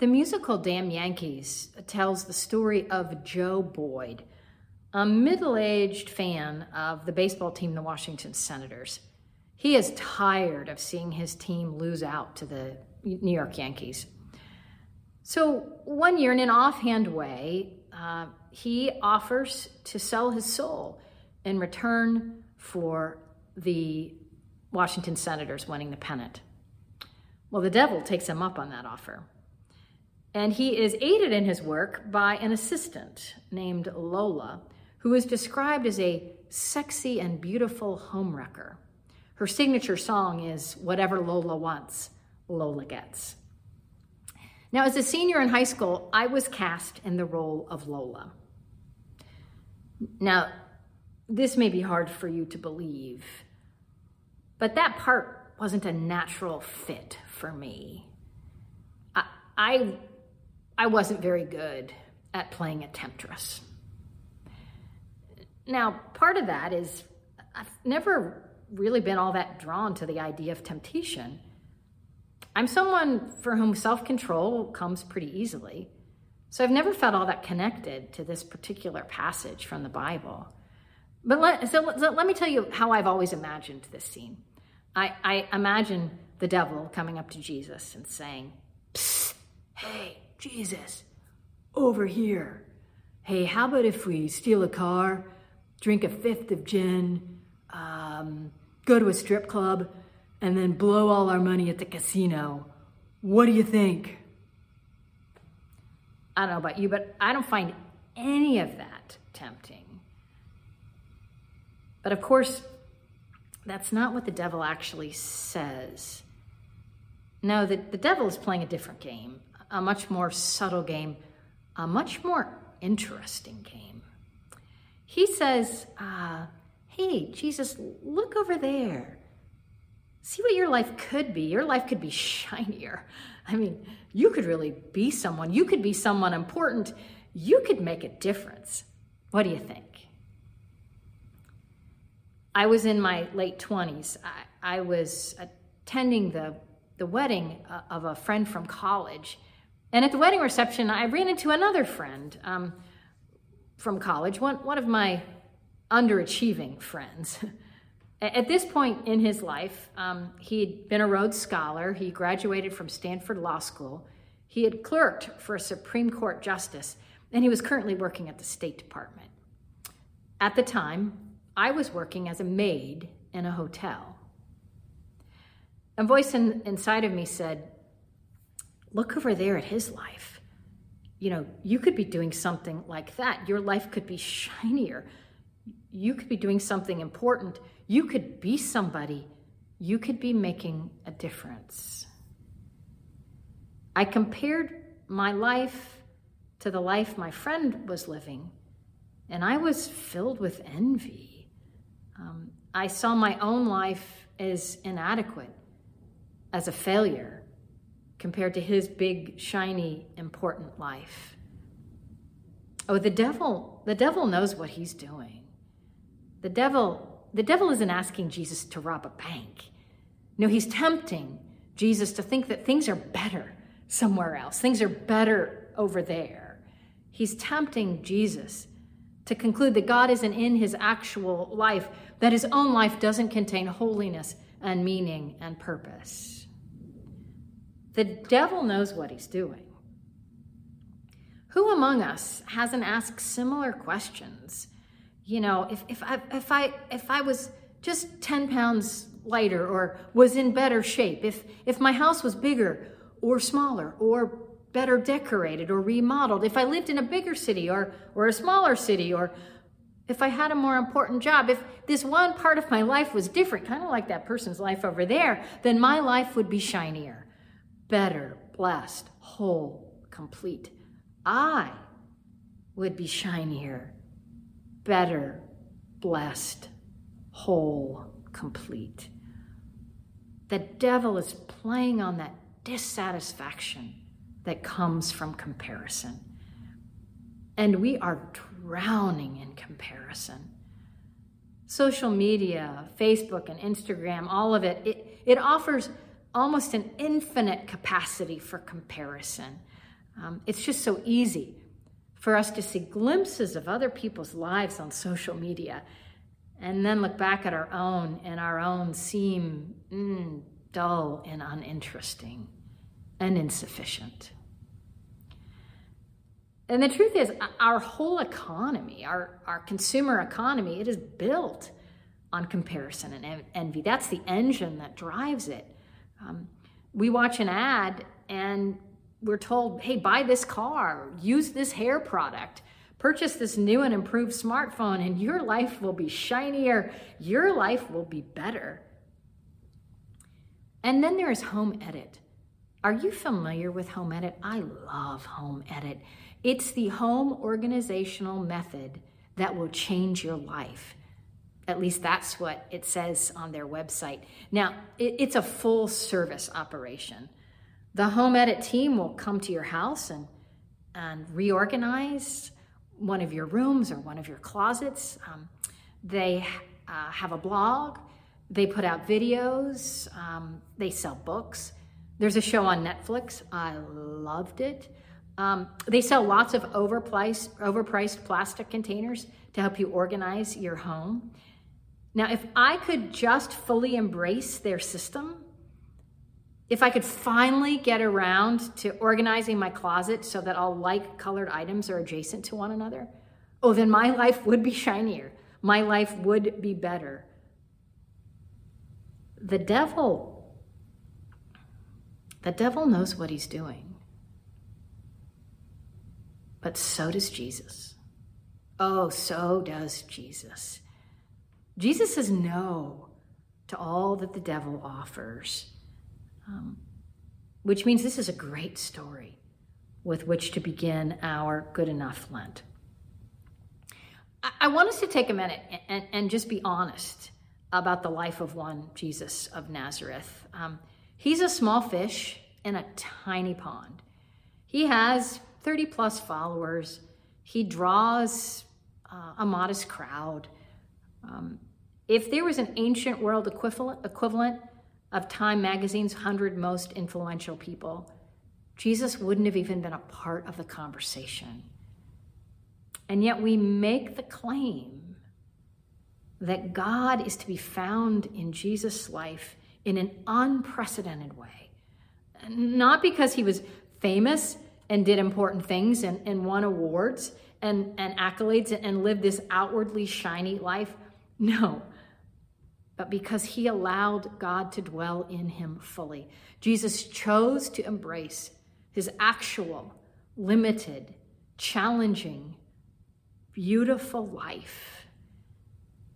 The musical Damn Yankees tells the story of Joe Boyd, a middle aged fan of the baseball team, the Washington Senators. He is tired of seeing his team lose out to the New York Yankees. So, one year, in an offhand way, uh, he offers to sell his soul in return for the Washington Senators winning the pennant. Well, the devil takes him up on that offer. And he is aided in his work by an assistant named Lola, who is described as a sexy and beautiful homewrecker. Her signature song is Whatever Lola Wants, Lola Gets. Now, as a senior in high school, I was cast in the role of Lola. Now, this may be hard for you to believe, but that part wasn't a natural fit for me. I, I, I wasn't very good at playing a temptress. Now, part of that is I've never really been all that drawn to the idea of temptation. I'm someone for whom self control comes pretty easily. So I've never felt all that connected to this particular passage from the Bible. But let, so, so let me tell you how I've always imagined this scene. I, I imagine the devil coming up to Jesus and saying, Psst, hey, Jesus, over here. Hey, how about if we steal a car, drink a fifth of gin, um, go to a strip club, and then blow all our money at the casino? What do you think? I don't know about you, but I don't find any of that tempting. But of course, that's not what the devil actually says. No, the, the devil is playing a different game, a much more subtle game, a much more interesting game. He says, uh, Hey, Jesus, look over there. See what your life could be. Your life could be shinier. I mean, you could really be someone. You could be someone important. You could make a difference. What do you think? I was in my late 20s. I, I was attending the, the wedding uh, of a friend from college. And at the wedding reception, I ran into another friend um, from college, one, one of my underachieving friends. At this point in his life, um, he'd been a Rhodes Scholar. He graduated from Stanford Law School. He had clerked for a Supreme Court justice, and he was currently working at the State Department. At the time, I was working as a maid in a hotel. A voice in, inside of me said, Look over there at his life. You know, you could be doing something like that. Your life could be shinier. You could be doing something important. You could be somebody. You could be making a difference. I compared my life to the life my friend was living, and I was filled with envy. Um, I saw my own life as inadequate, as a failure, compared to his big, shiny, important life. Oh, the devil, the devil knows what he's doing. The devil, the devil isn't asking Jesus to rob a bank. No, he's tempting Jesus to think that things are better somewhere else. Things are better over there. He's tempting Jesus to conclude that God isn't in his actual life, that his own life doesn't contain holiness and meaning and purpose. The devil knows what he's doing. Who among us hasn't asked similar questions? You know, if, if, I, if, I, if I was just 10 pounds lighter or was in better shape, if, if my house was bigger or smaller or better decorated or remodeled, if I lived in a bigger city or, or a smaller city or if I had a more important job, if this one part of my life was different, kind of like that person's life over there, then my life would be shinier, better, blessed, whole, complete. I would be shinier, better, blessed, whole, complete. The devil is playing on that dissatisfaction that comes from comparison. And we are drowning in comparison. Social media, Facebook and Instagram, all of it, it, it offers almost an infinite capacity for comparison. Um, it's just so easy for us to see glimpses of other people's lives on social media and then look back at our own, and our own seem mm, dull and uninteresting and insufficient. And the truth is, our whole economy, our, our consumer economy, it is built on comparison and envy. That's the engine that drives it. Um, we watch an ad and we're told, hey, buy this car, use this hair product, purchase this new and improved smartphone, and your life will be shinier, your life will be better. And then there's Home Edit. Are you familiar with Home Edit? I love Home Edit. It's the home organizational method that will change your life. At least that's what it says on their website. Now, it's a full service operation. The Home Edit team will come to your house and, and reorganize one of your rooms or one of your closets. Um, they uh, have a blog, they put out videos, um, they sell books. There's a show on Netflix. I loved it. Um, they sell lots of overpriced, overpriced plastic containers to help you organize your home. Now, if I could just fully embrace their system, if I could finally get around to organizing my closet so that all like colored items are adjacent to one another, oh, then my life would be shinier. My life would be better. The devil the devil knows what he's doing. But so does Jesus. Oh, so does Jesus. Jesus says no to all that the devil offers, um, which means this is a great story with which to begin our Good Enough Lent. I, I want us to take a minute and, and, just be honest about the life of one Jesus of Nazareth. Um, He's a small fish in a tiny pond. He has 30 plus followers. He draws uh, a modest crowd. Um, if there was an ancient world equivalent, of Time Magazine's 100 most influential people, Jesus wouldn't have even been a part of the conversation. And yet we make the claim that God is to be found in Jesus' life in an unprecedented way. Not because he was famous and did important things and, and won awards and, and accolades and lived this outwardly shiny life. No, but because he allowed God to dwell in him fully. Jesus chose to embrace his actual, limited, challenging, beautiful life.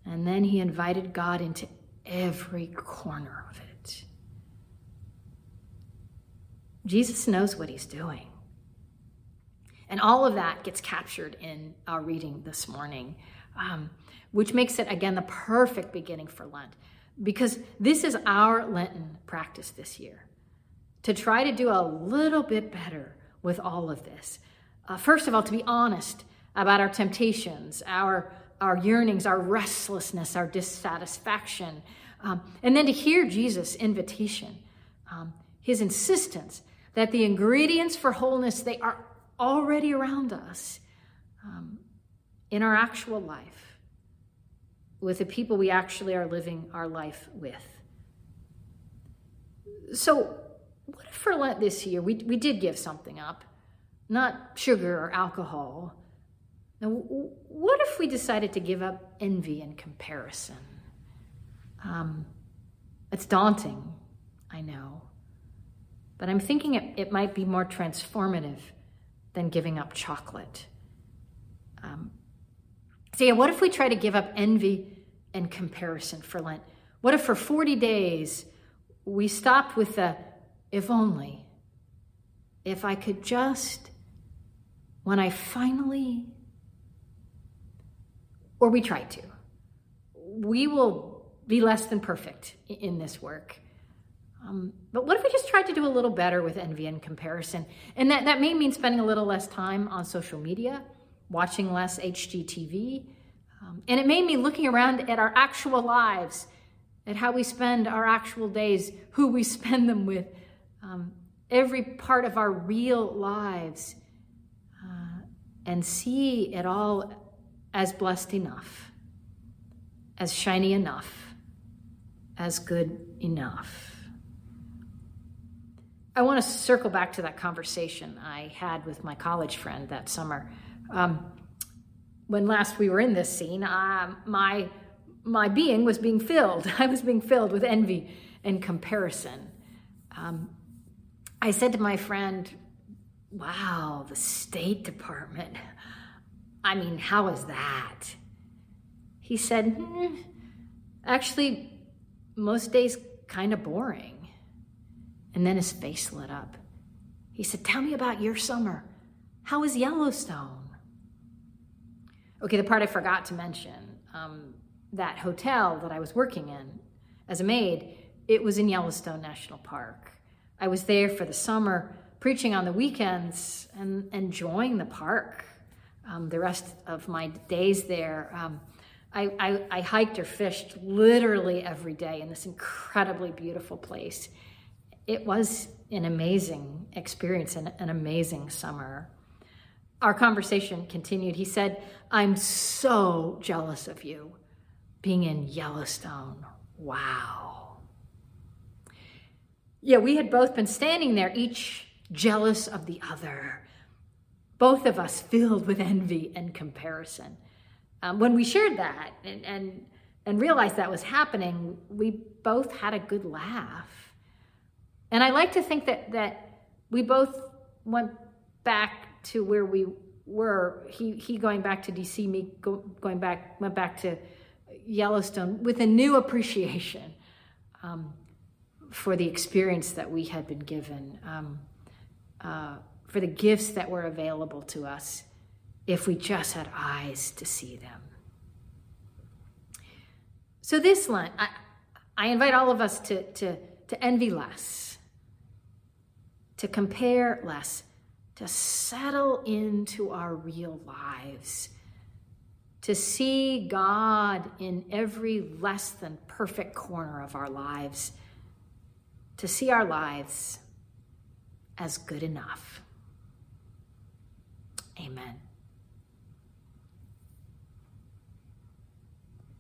And then he invited God into every corner of it. Jesus knows what he's doing. And all of that gets captured in our reading this morning, um, which makes it, again, the perfect beginning for Lent, because this is our Lenten practice this year to try to do a little bit better with all of this. Uh, first of all, to be honest about our temptations, our our yearnings, our restlessness, our dissatisfaction. Um, and then to hear Jesus' invitation, um, his insistence that the ingredients for wholeness, they are already around us um, in our actual life, with the people we actually are living our life with. So, what if for Lent this year we, we did give something up? Not sugar or alcohol, now, what if we decided to give up envy and comparison? Um, it's daunting, I know. But I'm thinking it, it might be more transformative than giving up chocolate. Um, so, yeah, what if we try to give up envy and comparison for Lent? What if for 40 days we stopped with the if only, if I could just, when I finally or we try to. We will be less than perfect in this work. Um, but what if we just tried to do a little better with envy and comparison? And that, that may mean spending a little less time on social media, watching less HGTV. Um, and it made me looking around at our actual lives, at how we spend our actual days, who we spend them with. Um, every part of our real lives, uh, and see it all as blessed enough, as shiny enough, as good enough. I want to circle back to that conversation I had with my college friend that summer. Um, when last we were in this scene, uh, my my being was being filled. I was being filled with envy and comparison. Um, I said to my friend, "Wow, the State Department. I mean, how is that?" He said, mm, "Actually, most days kind of boring." And then his face lit up. He said, Tell me about your summer. How was Yellowstone? Okay, the part I forgot to mention um, that hotel that I was working in as a maid, it was in Yellowstone National Park. I was there for the summer, preaching on the weekends and enjoying the park. Um, the rest of my days there, um, I, I, I hiked or fished literally every day in this incredibly beautiful place it was an amazing experience and an amazing summer. Our conversation continued. He said, I'm so jealous of you being in Yellowstone. Wow. Yeah, we had both been standing there, each jealous of the other, both of us filled with envy and comparison. Um, when we shared that and, and, and realized that was happening, we both had a good laugh and I like to think that that we both went back to where we were. He he going back to DC, me go, going back went back to Yellowstone with a new appreciation um, for the experience that we had been given, um, uh, for the gifts that were available to us, if we just had eyes to see them. So this Lent, I, I invite all of us to to to envy less to compare less, to settle into our real lives, to see God in every less than perfect corner of our lives, to see our lives as good enough. Amen.